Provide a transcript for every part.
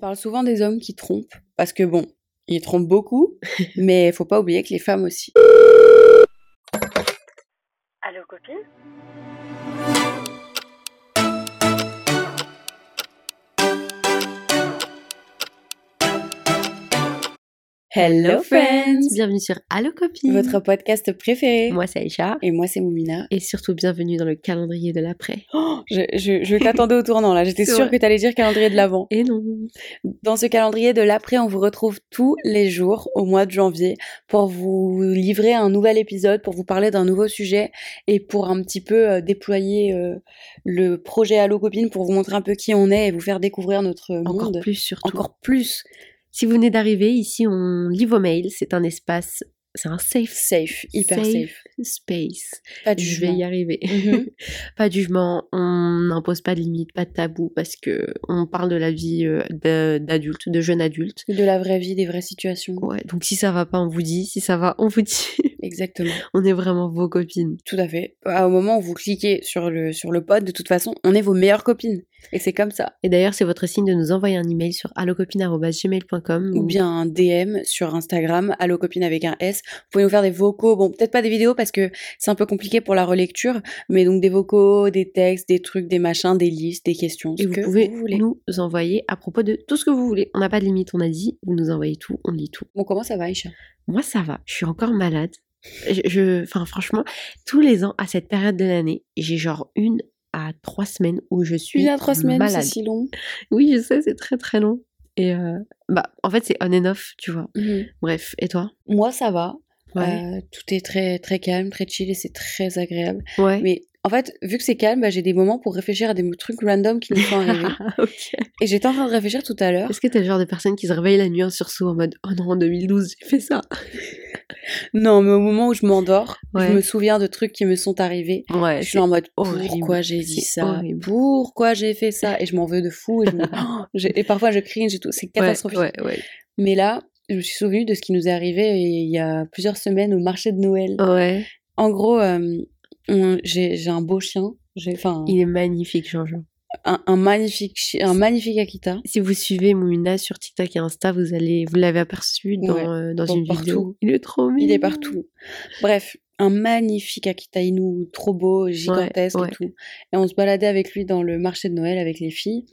parle souvent des hommes qui trompent, parce que bon, ils trompent beaucoup, mais faut pas oublier que les femmes aussi. Allô, copine? Hello friends Bienvenue sur Allo Copine Votre podcast préféré. Moi c'est Aïcha. Et moi c'est Moumina. Et surtout bienvenue dans le calendrier de l'après. Oh, je je, je t'attendais au tournant là, j'étais sûre que t'allais dire calendrier de l'avant. Et non Dans ce calendrier de l'après, on vous retrouve tous les jours au mois de janvier pour vous livrer un nouvel épisode, pour vous parler d'un nouveau sujet et pour un petit peu euh, déployer euh, le projet Allo Copine pour vous montrer un peu qui on est et vous faire découvrir notre Encore monde. plus surtout. Encore plus Si vous venez d'arriver, ici on lit vos mails. C'est un espace, c'est un safe safe, hyper Safe. safe. Space. Pas de Je vais jugement. y arriver. Mhm. pas de jugement, on n'impose pas de limites, pas de tabou parce que on parle de la vie euh, de- d'adulte, de jeune adulte. De la vraie vie, des vraies situations. Ouais, donc si ça va pas, on vous dit. Si ça va, on vous dit. Exactement. on est vraiment vos copines. Tout à fait. Ah, Au moment où vous cliquez sur le, sur le pod, de toute façon, on est vos meilleures copines. Et c'est comme ça. Et d'ailleurs, c'est votre signe de nous envoyer un email sur allocopine.gmail.com Ou bien un DM sur Instagram, allo copine avec un S. Vous pouvez nous faire des vocaux. Bon, peut-être pas des vidéos parce que c'est un peu compliqué pour la relecture, mais donc des vocaux, des textes, des trucs, des machins, des listes, des questions. ce Et vous que pouvez vous voulez. nous envoyer à propos de tout ce que vous voulez. On n'a pas de limite, on a dit, vous nous envoyez tout, on lit tout. Bon, comment ça va, Aïcha? Moi, ça va, je suis encore malade. Je, enfin, franchement, tous les ans, à cette période de l'année, j'ai genre une à trois semaines où je suis Une à trois semaines, c'est malade. si long. Oui, je sais, c'est très très long. Et euh, bah, en fait, c'est on and off, tu vois. Bref, et toi? Moi, ça va. Ouais. Euh, tout est très, très calme, très chill et c'est très agréable. ouais. Mais en fait, vu que c'est calme, bah, j'ai des moments pour réfléchir à des trucs random qui sont arrivés. ok. et j'étais en train de réfléchir tout à l'heure. Est-ce que t'es le genre de personne qui se réveille la nuit en sursaut en mode Oh non, en 2012, j'ai fait ça? Non, mais au moment où je m'endors, Ouais. je me souviens de trucs qui me sont arrivés. Ouais, je suis en mode pourquoi j'ai dit ça? horrible. Pourquoi j'ai fait ça? Et je m'en veux de fou. Et, je me- j'ai- et parfois je cringe et tout. C'est catastrophique. Ouais, Mais là, je me suis souvenu de ce qui nous est arrivé il y a plusieurs semaines au marché de Noël. ouais. En gros, euh, j'ai un beau chien. Enfin Il est magnifique, Jean-Jean. un, un magnifique un magnifique Akita. Si vous suivez Moumina sur TikTok et Insta, vous allez, vous l'avez aperçu dans, Ouais, euh, dans dans une partout. vidéo. Il est trop mignon. Il est partout. Bref, un magnifique Akita Inu, trop beau, gigantesque ouais. et tout. Et on se baladait avec lui dans le marché de Noël avec les filles.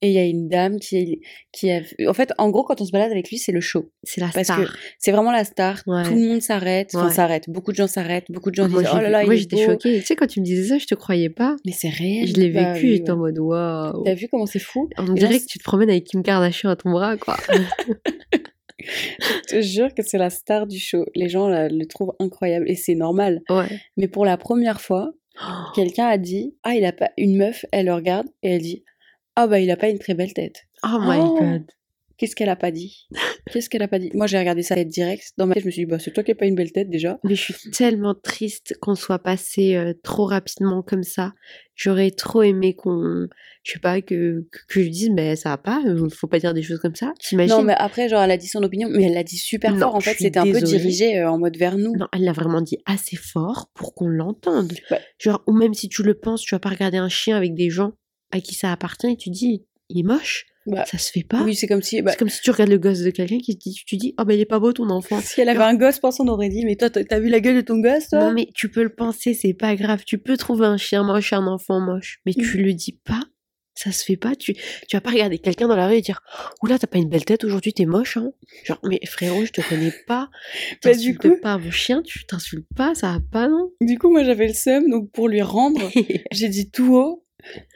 Et il y a une dame qui, qui a... En fait, en gros, quand on se balade avec lui, c'est le show. C'est la Parce star. que c'est vraiment la star. Ouais. Tout le monde s'arrête. Enfin, s'arrête. Beaucoup de gens s'arrêtent. Beaucoup de gens moi, disent Oh là là, moi, il est j'étais choquée. Tu sais, quand tu me disais ça, je te croyais pas. Mais c'est réel. Je l'ai Bah vécu, j'étais en mode waouh. T'as vu comment c'est fou? On dirait que tu te promènes avec Kim Kardashian à ton bras, quoi. Je te jure que c'est la star du show. Les gens le trouvent incroyable. Et c'est normal. ouais. Mais pour la première fois, quelqu'un a dit ah il a pas une meuf elle le regarde et elle dit ah bah il a pas une très belle tête Oh my Oh. god. Qu'est-ce qu'elle a pas dit? Qu'est-ce qu'elle a pas dit? Moi j'ai regardé sa tête direct. Dans ma tête je me suis dit bah c'est toi qui as pas une belle tête déjà. Mais je suis tellement triste qu'on soit passé euh, trop rapidement comme ça. J'aurais trop aimé qu'on, je sais pas, que, que, que je dise, mais ça va pas, euh, faut pas dire des choses comme ça. T'imagines? Non mais après genre elle a dit son opinion mais elle l'a dit super Non, fort en fait. c'était un peu dirigé euh, en mode vers nous. Non, elle l'a vraiment dit assez fort pour qu'on l'entende. Genre, ou même si tu le penses, tu vas pas regarder un chien avec des gens à qui ça appartient et tu dis, il est moche. Bah, ça se fait pas. oui c'est comme si bah, C'est comme si tu regardes le gosse de quelqu'un qui te dit, tu dis, oh bah il est pas beau ton enfant. si elle avait un gosse pense on aurait dit mais toi t'as vu la gueule de ton gosse toi? Non mais tu peux le penser, c'est pas grave. Tu peux trouver un chien moche, un enfant moche, mais Mm. tu le dis pas. Ça se fait pas. Tu, tu vas pas regarder quelqu'un dans la rue et dire, oula t'as pas une belle tête aujourd'hui, t'es moche. Hein. Genre mais frérot, je te connais pas. Bah, T'insultes coup- pas mon chien, tu t'insultes pas, ça va pas non? du coup moi j'avais le seum donc pour lui rendre j'ai dit tout haut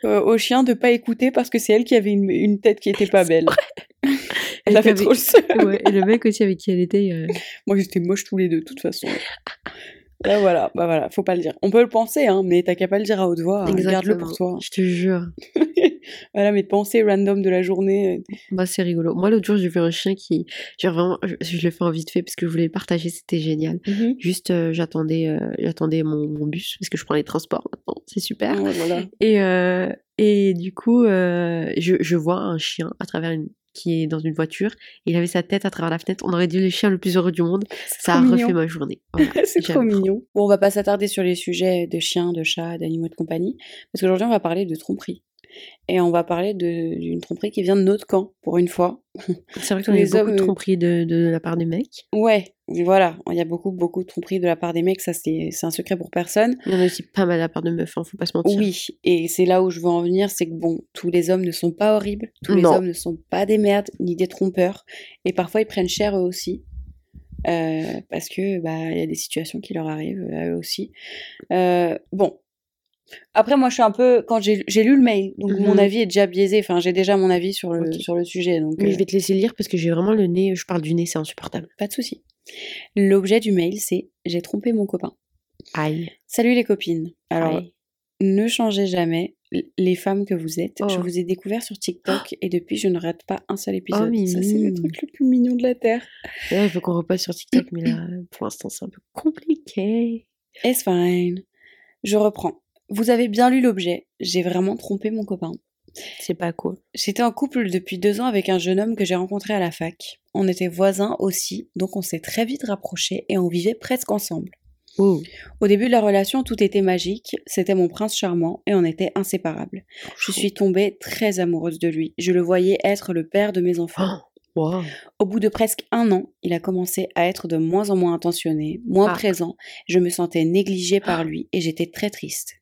euh, au chien de pas écouter parce que c'est elle qui avait une, une tête qui était pas belle elle avait trop le seum ouais, et le mec aussi avec qui elle était. euh, Moi, ils étaient moches tous les deux, de toute façon. Là, voilà, bah voilà, faut pas le dire. On peut le penser, hein, mais t'as qu'à pas le dire à haute voix. hein, Garde-le pour toi. Je te jure. voilà, mes pensées random de la journée. Bah, c'est rigolo. Moi, l'autre jour, j'ai vu un chien qui. Genre, vraiment, je, je l'ai fait en vite fait parce que je voulais le partager, c'était génial. Juste, euh, j'attendais euh, j'attendais mon, mon bus parce que je prends les transports maintenant, c'est super. Voilà. Et, euh, et du coup, euh, je, je vois un chien à travers une qui est dans une voiture. Il avait sa tête à travers la fenêtre. On aurait dit le chien le plus heureux du monde. Ça a trop refait ma journée. Voilà, c'est trop j'aime mignon. Bon, on va pas s'attarder sur les sujets de chiens, de chats, d'animaux de compagnie, parce qu'aujourd'hui, on va parler de tromperie. Et on va parler d'une tromperie qui vient de notre camp, pour une fois. C'est vrai qu'on a beaucoup de tromperies de, de, la part des mecs. Ouais, voilà. Il y a beaucoup, beaucoup de tromperies de la part des mecs. Ça, c'est un secret pour personne. Il y en a aussi pas mal de la part de meufs, hein, faut pas se mentir. Oui, et c'est là où je veux en venir. C'est que, bon, tous les hommes ne sont pas horribles. Tous les hommes ne sont pas des merdes, ni des trompeurs. Et parfois, ils prennent cher eux aussi. Euh, parce que bah il y a des situations qui leur arrivent à eux aussi. Euh, bon, après, moi, je suis un peu. Quand j'ai lu le mail, donc mon mhm. avis est déjà biaisé. Enfin, j'ai déjà mon avis sur le, sur le sujet. Donc, Mais je euh vais te laisser lire parce que j'ai vraiment le nez. Je parle du nez, c'est insupportable. Pas de souci. L'objet du mail, c'est J'ai trompé mon copain. Aïe. Salut les copines. Alors, ne changez jamais les femmes que vous êtes. Je oh. vous ai découvert sur TikTok et depuis, je ne rate pas un seul épisode. Oh, Ça, c'est le truc le plus mignon de la Terre. il faut qu'on repasse sur TikTok, mais là, pour l'instant, c'est un peu compliqué. It's fine. Je reprends. Vous avez bien lu l'objet. J'ai vraiment trompé mon copain. C'est pas cool. J'étais en couple depuis deux ans avec un jeune homme que j'ai rencontré à la fac. On était voisins aussi, donc on s'est très vite rapprochés et on vivait presque ensemble. Au début de la relation, tout était magique, c'était mon prince charmant et on était inséparables. Je suis tombée très amoureuse de lui. Je le voyais être le père de mes enfants. Oh, Au bout de presque un an, il a commencé à être de moins en moins attentionné, moins ah. présent. Je me sentais négligée par lui et j'étais très triste.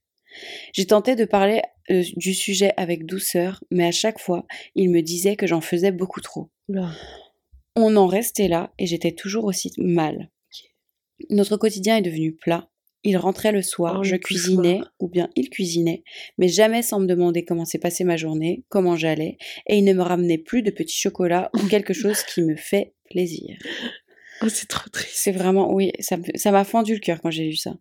J'ai tenté de parler euh, du sujet avec douceur, mais à chaque fois, il me disait que j'en faisais beaucoup trop. On en restait là et j'étais toujours aussi mal. Notre quotidien est devenu plat. Il rentrait le soir, oh, je cuisinais, ou bien il cuisinait, mais jamais sans me demander comment s'est passée ma journée, comment j'allais, et il ne me ramenait plus de petits chocolats ou quelque chose qui me fait plaisir. Oh, c'est trop triste. C'est vraiment, oui, ça m'a fendu le cœur quand j'ai lu ça.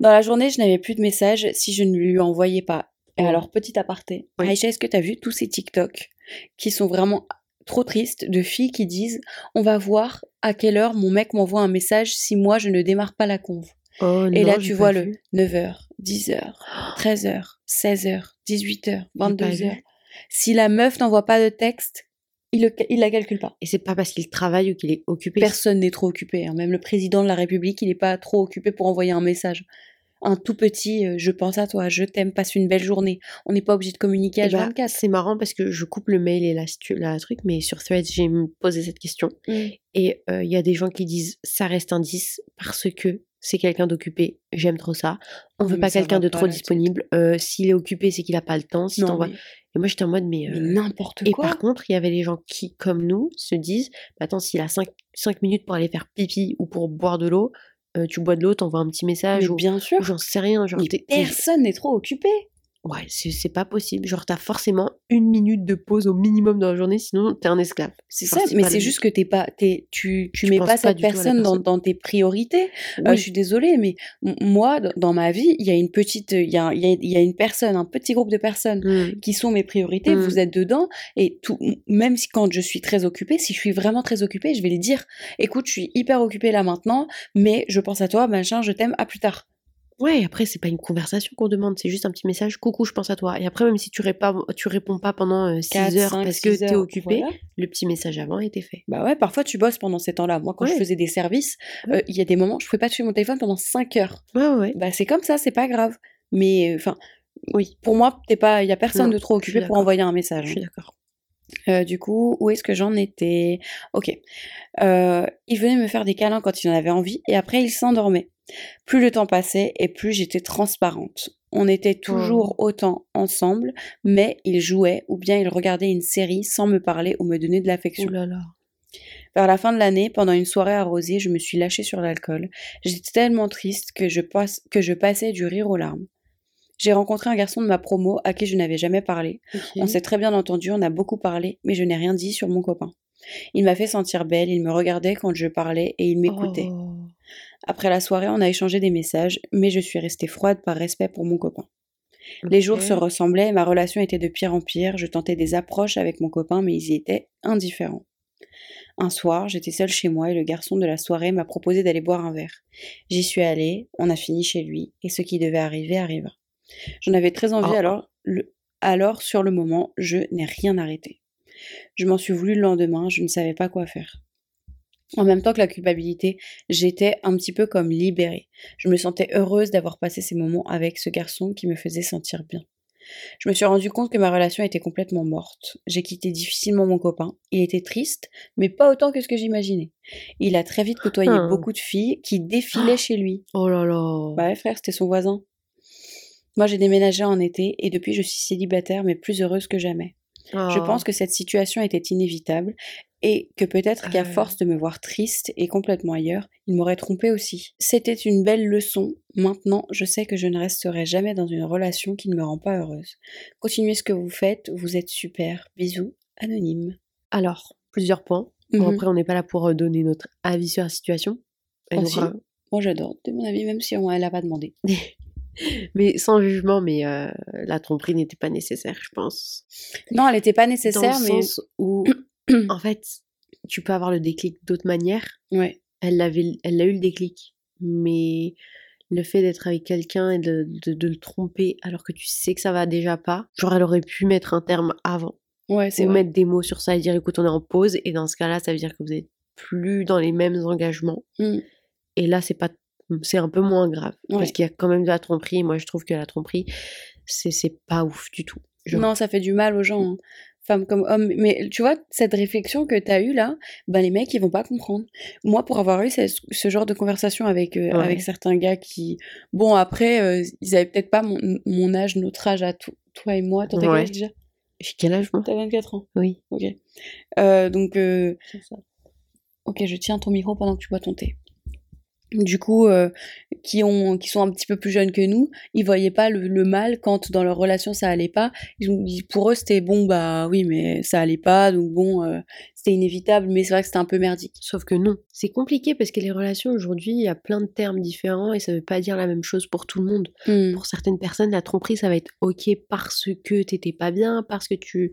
Dans la journée, je n'avais plus de messages si je ne lui envoyais pas. Et alors, petit aparté, Aïcha, est-ce que tu as vu tous ces TikTok qui sont vraiment trop tristes de filles qui disent on va voir à quelle heure mon mec m'envoie un message si moi je ne démarre pas la conve. Oh et là tu vois le 9h, 10h, 13h, 16h, 18h, 22h. Si la meuf n'envoie pas de texte, il, le, il la calcule pas. Et c'est pas parce qu'il travaille ou qu'il est occupé. Personne n'est trop occupé. Hein. Même le président de la République, il n'est pas trop occupé pour envoyer un message un tout petit euh, je pense à toi, je t'aime, passe une belle journée. On n'est pas obligé de communiquer à 24. Bah, c'est marrant parce que je coupe le mail et la, la truc, mais sur Threads, j'ai posé cette question. Mmh. Et euh, il y a des gens qui disent ça reste un 10 parce que c'est quelqu'un d'occupé, j'aime trop ça. On veut pas quelqu'un de trop disponible. Euh, s'il est occupé, c'est qu'il a pas le temps. Si Et moi, j'étais en mode, mais. n'importe quoi. Et par contre, il y avait des gens qui, comme nous, se disent bah, attends, s'il a 5, 5 minutes pour aller faire pipi ou pour boire de l'eau, euh, tu bois de l'eau, t'envoies un petit message. ou, bien sûr. J'en sais rien. Genre, personne n'est trop occupé. Ouais, c'est pas possible. Genre, t'as forcément une minute de pause au minimum dans la journée, sinon t'es un esclave. C'est ça, mais c'est juste que t'es pas, es, tu, tu, mets pas cette personne, Dans, dans, tes priorités. Euh, je suis désolée, mais moi, dans ma vie, il y a une petite, il y a, y, y a, une personne, un petit groupe de personnes mmh. qui sont mes priorités. Mmh. Vous êtes dedans, et tout, même si quand je suis très occupée, si je suis vraiment très occupée, je vais les dire. Écoute, je suis hyper occupée là maintenant, mais je pense à toi, machin, je t'aime, à plus tard. Ouais, après, c'est pas une conversation qu'on demande, c'est juste un petit message coucou, je pense à toi. Et après, même si tu, réponds, tu réponds pas pendant 6 euh, heures parce que t'es occupé, le petit message avant a été fait. Bah ouais, parfois tu bosses pendant ces temps-là. Moi, quand je faisais des services, euh, il y a des moments, je pouvais pas toucher mon téléphone pendant 5 heures. Ouais, ouais. Bah c'est comme ça, c'est pas grave. Mais enfin, oui, pour moi, il pas, y a personne de trop occupé pour envoyer un message. Je suis d'accord. Euh, du coup, où est-ce que j'en étais? Ok. Euh, il venait me faire des câlins quand il en avait envie et après il s'endormait. Plus le temps passait et plus j'étais transparente. On était toujours oh. autant ensemble, mais il jouait ou bien il regardait une série sans me parler ou me donner de l'affection. Vers la fin de l'année, pendant une soirée arrosée, je me suis lâchée sur l'alcool. J'étais tellement triste que je, que je passais du rire aux larmes. J'ai rencontré un garçon de ma promo à qui je n'avais jamais parlé. On s'est très bien entendu, on a beaucoup parlé, mais je n'ai rien dit sur mon copain. Il m'a fait sentir belle, il me regardait quand je parlais et il m'écoutait. Oh. Après la soirée, on a échangé des messages, mais je suis restée froide par respect pour mon copain. Les jours se ressemblaient, ma relation était de pire en pire, je tentais des approches avec mon copain, mais ils y étaient indifférents. Un soir, j'étais seule chez moi et le garçon de la soirée m'a proposé d'aller boire un verre. J'y suis allée, on a fini chez lui, et ce qui devait arriver arriva. J'en avais très envie, ah. alors, alors sur le moment, je n'ai rien arrêté. Je m'en suis voulu le lendemain, je ne savais pas quoi faire. En même temps que la culpabilité, j'étais un petit peu comme libérée. Je me sentais heureuse d'avoir passé ces moments avec ce garçon qui me faisait sentir bien. Je me suis rendu compte que ma relation était complètement morte. J'ai quitté difficilement mon copain. Il était triste, mais pas autant que ce que j'imaginais. Il a très vite côtoyé Ah. beaucoup de filles qui défilaient chez lui. Oh là là. Bah ouais, frère, c'était son voisin. Moi, j'ai déménagé en été et depuis, je suis célibataire, mais plus heureuse que jamais. Je Oh. pense que cette situation était inévitable et que peut-être qu'à Euh. force de me voir triste et complètement ailleurs, il m'aurait trompée aussi. C'était une belle leçon. Maintenant, je sais que je ne resterai jamais dans une relation qui ne me rend pas heureuse. Continuez ce que vous faites, vous êtes super. Bisous, anonyme. Alors, plusieurs points. Bon, Mhm. après, on n'est pas là pour euh, donner notre avis sur la situation. Oh, si. ra- Moi, j'adore, de mon avis, même si on elle a pas demandé. Mais sans jugement, mais euh, la tromperie n'était pas nécessaire, je pense. Non, elle n'était pas Dans nécessaire, le mais sens où, en fait, tu peux avoir le déclic d'autres manières. ouais. Elle l'avait, elle a eu le déclic, mais le fait d'être avec quelqu'un et de, de, de le tromper alors que tu sais que ça va déjà pas, genre elle aurait pu mettre un terme avant Ouais, c'est ou vrai. mettre des mots sur ça et dire écoute on est en pause et dans ce cas-là ça veut dire que vous êtes plus dans les mêmes engagements Mm. et là c'est pas c'est un peu moins grave Ouais. parce qu'il y a quand même de la tromperie moi je trouve que la tromperie c'est c'est pas ouf du tout Genre, Non, ça fait du mal aux gens, hein. femmes comme hommes. Mais tu vois, cette réflexion que tu as eue là, ben les mecs, ils vont pas comprendre. Moi, pour avoir eu ce, ce genre de conversation avec, euh, Ouais. avec certains gars qui. Bon, après, euh, ils avaient peut-être pas mon, mon âge, notre âge à to- toi et moi. T'as quel Ouais. âge déjà? J'ai quel âge moi? T'as 24 ans. oui Ok. Euh, donc, ok, je tiens ton micro pendant que tu bois ton thé. Du coup, euh, qui, ont, qui sont un petit peu plus jeunes que nous, ils voyaient pas le, le mal quand dans leur relation ça allait pas. Ils pour eux, c'était bon, bah oui, mais ça allait pas, donc bon, euh, c'était inévitable, mais c'est vrai que c'était un peu merdique. Sauf que non. C'est compliqué parce que les relations aujourd'hui, il y a plein de termes différents et ça veut pas dire la même chose pour tout le monde. Hmm. Pour certaines personnes, la tromperie, ça va être ok parce que t'étais pas bien, parce que tu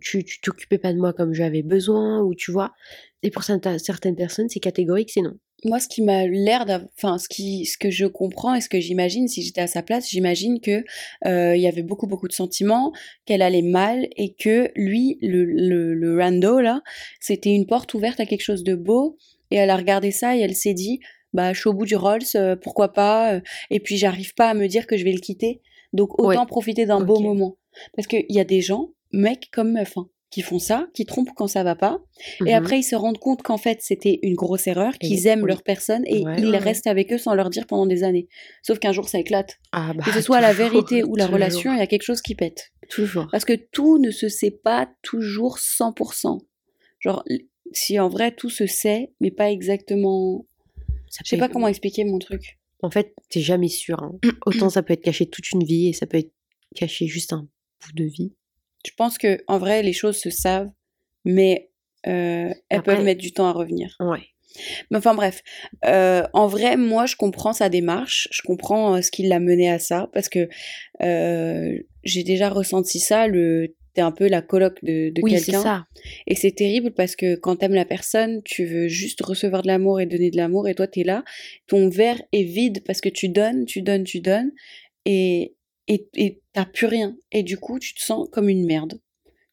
tu tu t'occupais pas de moi comme j'avais besoin, ou tu vois. Et pour certaines personnes, c'est catégorique, c'est non. Moi, ce qui m'a l'air enfin, ce qui, ce que je comprends et ce que j'imagine, si j'étais à sa place, j'imagine que euh, il y avait beaucoup, beaucoup de sentiments, qu'elle allait mal et que lui, le, le, le rando là, c'était une porte ouverte à quelque chose de beau et elle a regardé ça et elle s'est dit, bah, je suis au bout du Rolls, euh, pourquoi pas, euh, et puis j'arrive pas à me dire que je vais le quitter, donc autant Ouais. profiter d'un beau moment. Parce qu'il y a des gens, mecs comme meufs, hein, qui font ça, qui trompent quand ça va pas, et Mhm. après, ils se rendent compte qu'en fait, c'était une grosse erreur, qu'ils aiment oui. leur personne et Ouais, ils ouais, restent avec eux sans leur dire pendant des années. Sauf qu'un jour, ça éclate. Ah bah, Que ce soit la vérité ou la toujours, relation, il y a quelque chose qui pète. Toujours. Parce que tout ne se sait pas toujours 100%. Genre, si en vrai tout se sait, mais pas exactement. Ça Je sais pas comment expliquer mon truc. En fait, t'es jamais sûr. hein. Autant ça peut être caché toute une vie et ça peut être caché juste un bout de vie. Je pense que en vrai, les choses se savent, mais euh, elles Après- peuvent mettre du temps à revenir. Ouais. Mais enfin bref, euh, en vrai, moi, je comprends sa démarche, je comprends euh, ce qui l'a mené à ça, parce que j'ai déjà ressenti ça, le t'es un peu la coloc de, de Oui, c'est quelqu'un, ça. et c'est terrible parce que quand t'aimes la personne, tu veux juste recevoir de l'amour et donner de l'amour, et toi t'es là, ton verre est vide parce que tu donnes, tu donnes, tu donnes, et et et t'as plus rien, et du coup tu te sens comme une merde.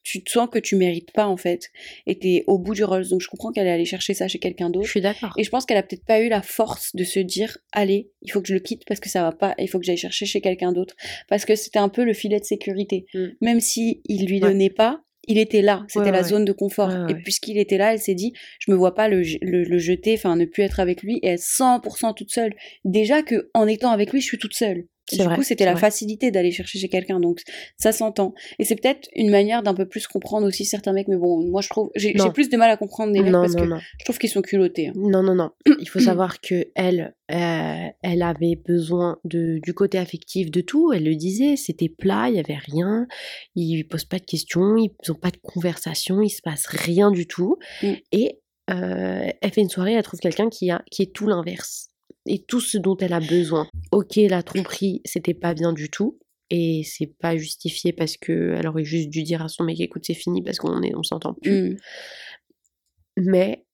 Tu te sens que tu mérites pas en fait, et t'es au bout du rôle. Donc je comprends qu'elle est allée chercher ça chez quelqu'un d'autre. Je suis d'accord. Et je pense qu'elle a peut-être pas eu la force de se dire allez, il faut que je le quitte parce que ça va pas, il faut que j'aille chercher chez quelqu'un d'autre parce que c'était un peu le filet de sécurité. Mm. Même si il lui Ouais. donnait pas, il était là, c'était Ouais, la ouais. zone de confort. Ouais, Et puisqu'il était là, elle s'est dit je me vois pas le, le, le jeter, enfin ne plus être avec lui et être 100% toute seule. Déjà que en étant avec lui, je suis toute seule. Du vrai, coup, c'était la vrai. facilité d'aller chercher chez quelqu'un, donc ça s'entend. Et c'est peut-être une manière d'un peu plus comprendre aussi certains mecs, mais bon, moi je trouve, j'ai plus de mal à comprendre des mecs Non, parce non, que non. je trouve qu'ils sont culottés. hein. Non, non, non. Il faut savoir que elle, euh, elle avait besoin de, du côté affectif de tout. Elle le disait, c'était plat, il y avait rien. Ils posent pas de questions, ils ont pas de conversation, il se passe rien du tout. Mm. Et euh, elle fait une soirée, elle trouve quelqu'un qui a, qui est tout l'inverse et tout ce dont elle a besoin. Ok, la tromperie, c'était pas bien du tout. Et c'est pas justifié parce que elle aurait juste dû dire à son mec écoute c'est fini parce qu'on est on s'entend plus Mm. mais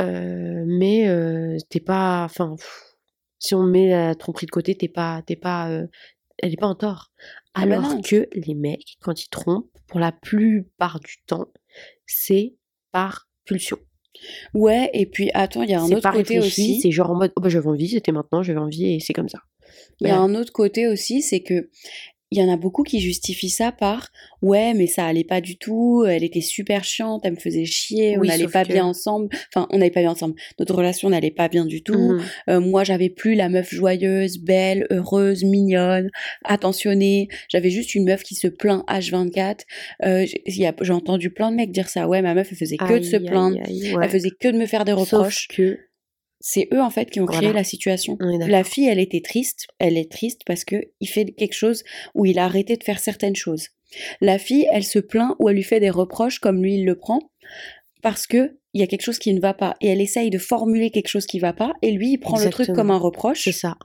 euh, mais euh, t'es pas enfin si on met la tromperie de côté t'es pas t'es pas euh, elle est pas en tort Ah bah alors que les mecs quand ils trompent pour la plupart du temps c'est par pulsion Ouais, et puis attends, il y a un autre côté aussi. c'est genre en mode oh bah j'avais envie c'était maintenant j'avais envie et c'est comme ça Il y a un autre côté aussi, c'est que il y en a beaucoup qui justifient ça par ouais, mais ça allait pas du tout, elle était super chiante, elle me faisait chier, on n'allait pas bien ensemble. Enfin, on n'allait pas bien ensemble. Notre relation n'allait pas bien du tout. Mhm. Euh, moi, j'avais plus la meuf joyeuse, belle, heureuse, mignonne, attentionnée. J'avais juste une meuf qui se plaint H24. Euh, j'ai entendu plein de mecs dire ça. Ouais, ma meuf, elle faisait que de se Aïe, aïe, plaindre. aïe, ouais. Elle faisait que de me faire des Sauf reproches. que, C'est eux en fait qui ont créé Voilà. la situation. La fille, elle était triste. Elle est triste parce que il fait quelque chose où il a arrêté de faire certaines choses. La fille, elle se plaint ou elle lui fait des reproches comme lui il le prend parce que il y a quelque chose qui ne va pas et elle essaye de formuler quelque chose qui va pas et lui il prend le truc comme un reproche. C'est ça.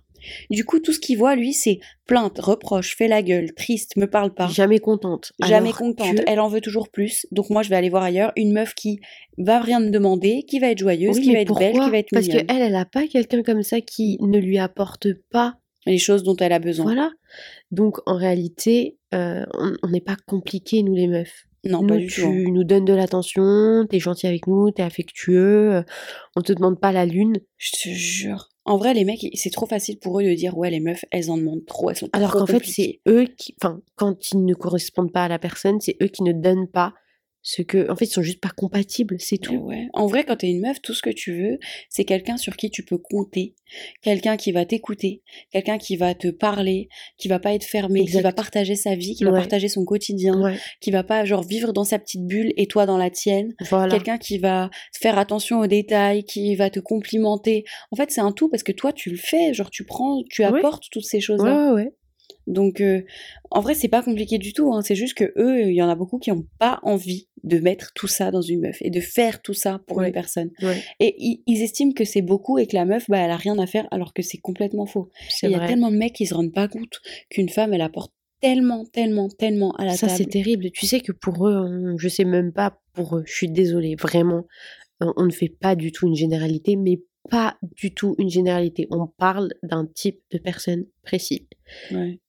Du coup, tout ce qu'il voit lui, c'est plainte, reproche, fait la gueule, triste, me parle pas. Jamais contente. Jamais Alors contente, que- elle en veut toujours plus. Donc moi je vais aller voir ailleurs une meuf qui va rien me demander, qui va être joyeuse, Oui, qui va être belle, qui va être Parce mignonne. qu'elle, elle a pas quelqu'un comme ça qui ne lui apporte pas. Les choses dont elle a besoin. Voilà. Donc, en réalité, euh, on n'est pas compliqués, nous les meufs. Non, nous, pas du tu tout. hein. nous donnes de l'attention, t'es gentil avec nous, t'es affectueux, euh, on te demande pas la lune. Je te jure. En vrai, les mecs, c'est trop facile pour eux de dire ouais, les meufs, elles en demandent trop, elles sont Alors qu'en fait, c'est eux qui, enfin, quand ils ne correspondent pas à la personne, c'est eux qui ne donnent pas ce que, en fait, ils sont juste pas compatibles, c'est Eh tout. ouais. En vrai, quand t'es une meuf, tout ce que tu veux, c'est quelqu'un sur qui tu peux compter, quelqu'un qui va t'écouter, quelqu'un qui va te parler, qui va pas être fermé, qui va partager sa vie, qui va partager son quotidien, Ouais, qui va pas genre vivre dans sa petite bulle et toi dans la tienne. voilà. Quelqu'un qui va faire attention aux détails, qui va te complimenter. En fait, c'est un tout parce que toi, tu le fais. Genre, tu prends, tu apportes toutes ces Ouais, choses-là. ouais, ouais. Donc, euh, en vrai, c'est pas compliqué du tout. hein. C'est juste que eux, il y en a beaucoup qui ont pas envie de mettre tout ça dans une meuf et de faire tout ça pour Ouais. une personne. ouais. Et ils, ils estiment que c'est beaucoup et que la meuf, bah, elle a rien à faire, alors que c'est complètement faux. C'est Il y a tellement de mecs qui se rendent pas compte qu'une femme, elle apporte tellement, tellement, tellement à la Ça, c'est table. terrible. Tu sais que pour eux, je sais même pas pour eux. Je suis désolée, vraiment. On on ne fait pas du tout une généralité, mais pas du tout une généralité. On parle d'un type de personne précis. Ouais.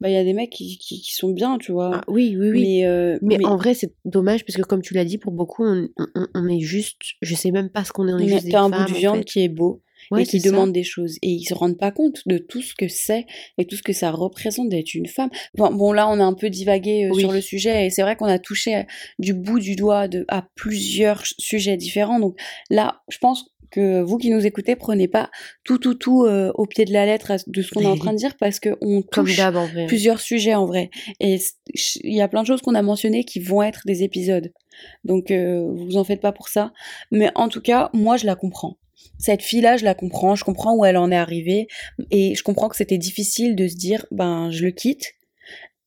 Bah, il y a des mecs qui, qui, qui sont bien, tu vois. Ah, oui, oui, oui. Mais, euh, Mais, mais en vrai, c'est dommage parce que comme tu l'as dit, pour beaucoup, on, on- on est juste, je sais même pas ce qu'on est, on est juste des un femmes, bout de en viande fait. qui est beau Ouais, et qui demande des choses. Et ils se rendent pas compte de tout ce que c'est et tout ce que ça représente d'être une femme. Bon, bon, là, on a un peu divagué euh, Oui. sur le sujet et c'est vrai qu'on a touché à- du bout du doigt de, à plusieurs sujets différents. Donc là, je pense que vous qui nous écoutez, prenez pas tout, tout, tout euh, au pied de la lettre de ce qu'on est en train de dire parce qu'on Comme touche vrai. plusieurs sujets en vrai. Et il y a plein de choses qu'on a mentionnées qui vont être des épisodes. Donc euh, vous en faites pas pour ça. Mais en tout cas, moi je la comprends. Cette fille-là, je la comprends. Je comprends où elle en est arrivée. Et je comprends que c'était difficile de se dire, ben je le quitte.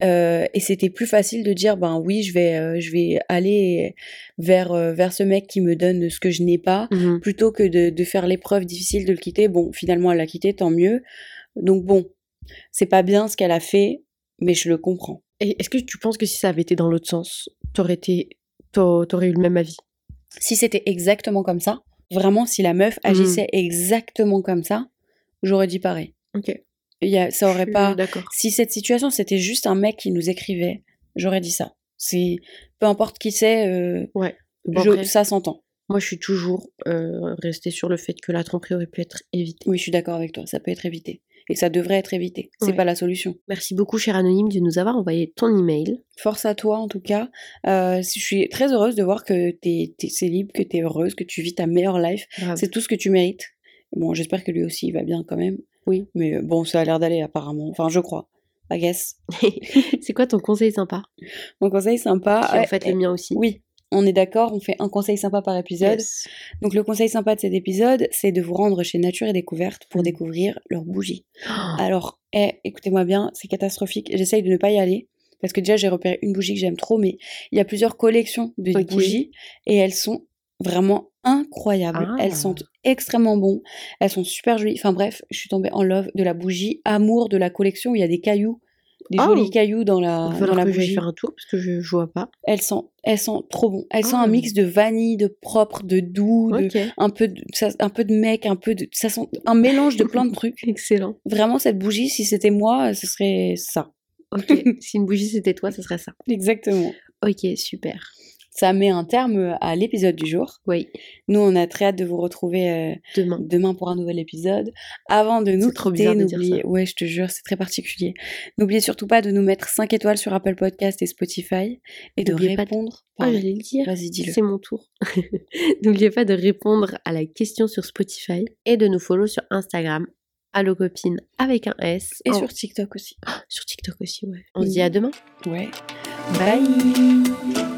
Euh, et c'était plus facile de dire, ben oui, je vais, euh, je vais aller vers, euh, vers ce mec qui me donne ce que je n'ai pas Mhm. plutôt que de, de faire l'épreuve difficile de le quitter. Bon, finalement, elle l'a quitté, tant mieux. Donc bon, c'est pas bien ce qu'elle a fait, mais je le comprends. Et est-ce que tu penses que si ça avait été dans l'autre sens, t'aurais été, t'au- t'aurais eu le même avis? Si c'était exactement comme ça, vraiment, si la meuf Mhm. agissait exactement comme ça, j'aurais dit pareil. Ok. Y a, ça aurait pas. Si cette situation c'était juste un mec qui nous écrivait, j'aurais dit ça. C'est peu importe qui c'est, euh, Ouais. Bon, je- après, ça s'entend. moi, je suis toujours euh, restée sur le fait que la tromperie aurait pu être évitée. Oui, je suis d'accord avec toi. Ça peut être évité et ça devrait être évité. C'est Ouais. pas la solution. Merci beaucoup, cher anonyme, de nous avoir envoyé ton email. Force à toi en tout cas. Euh, je suis très heureuse de voir que t'es es célib, que t'es heureuse, que tu vis ta meilleure life. C'est tout ce que tu mérites. Bon, j'espère que lui aussi il va bien quand même. Oui. Mais euh, bon, ça a l'air d'aller apparemment. Enfin, je crois. I guess. c'est quoi ton conseil sympa? Mon conseil sympa. Qui en fait le euh, mien aussi. Oui, on est d'accord, on fait un conseil sympa par épisode. Yes. Donc le conseil sympa de cet épisode, c'est de vous rendre chez Nature et Découverte pour Mm. découvrir leurs bougies. Oh, Alors, eh, écoutez-moi bien, c'est catastrophique. J'essaye de ne pas y aller. Parce que déjà, j'ai repéré une bougie que j'aime trop, mais il y a plusieurs collections de bougies et elles sont vraiment incroyables. Ah. Elles sentent extrêmement bon. Elles sont super jolies. Enfin bref, je suis tombée en love de la bougie Amour de la collection où il y a des cailloux, des Oh. jolis cailloux dans Il la, va dans la que bougie. faire un tour parce que je, je vois pas. Elles sentent, elles sentent trop bon. Elles sont Ah. un mix de vanille, de propre, de doux, de, un peu de, ça- un peu de mec, un peu de, ça sent un mélange de plein de trucs. Excellent. Vraiment, cette bougie, si c'était moi, ce serait ça. Ok. si une bougie c'était toi, ce serait ça. Exactement. Ok, super. Ça met un terme à l'épisode du jour. Oui. Nous, on a très hâte de vous retrouver euh, demain. demain pour un nouvel épisode. Avant de nous trop quitter, n'oubliez, ouais, je te jure, c'est très particulier. N'oubliez surtout pas de nous mettre 5 étoiles sur Apple Podcast et Spotify et de répondre. Ah, j'allais le dire. Vas-y, dis-le. C'est mon tour. N'oubliez pas de répondre à la question sur Spotify et de nous follow sur Instagram Allo Copine avec un S. Et sur TikTok aussi. sur TikTok aussi, ouais. On se dit à demain. Ouais. Bye.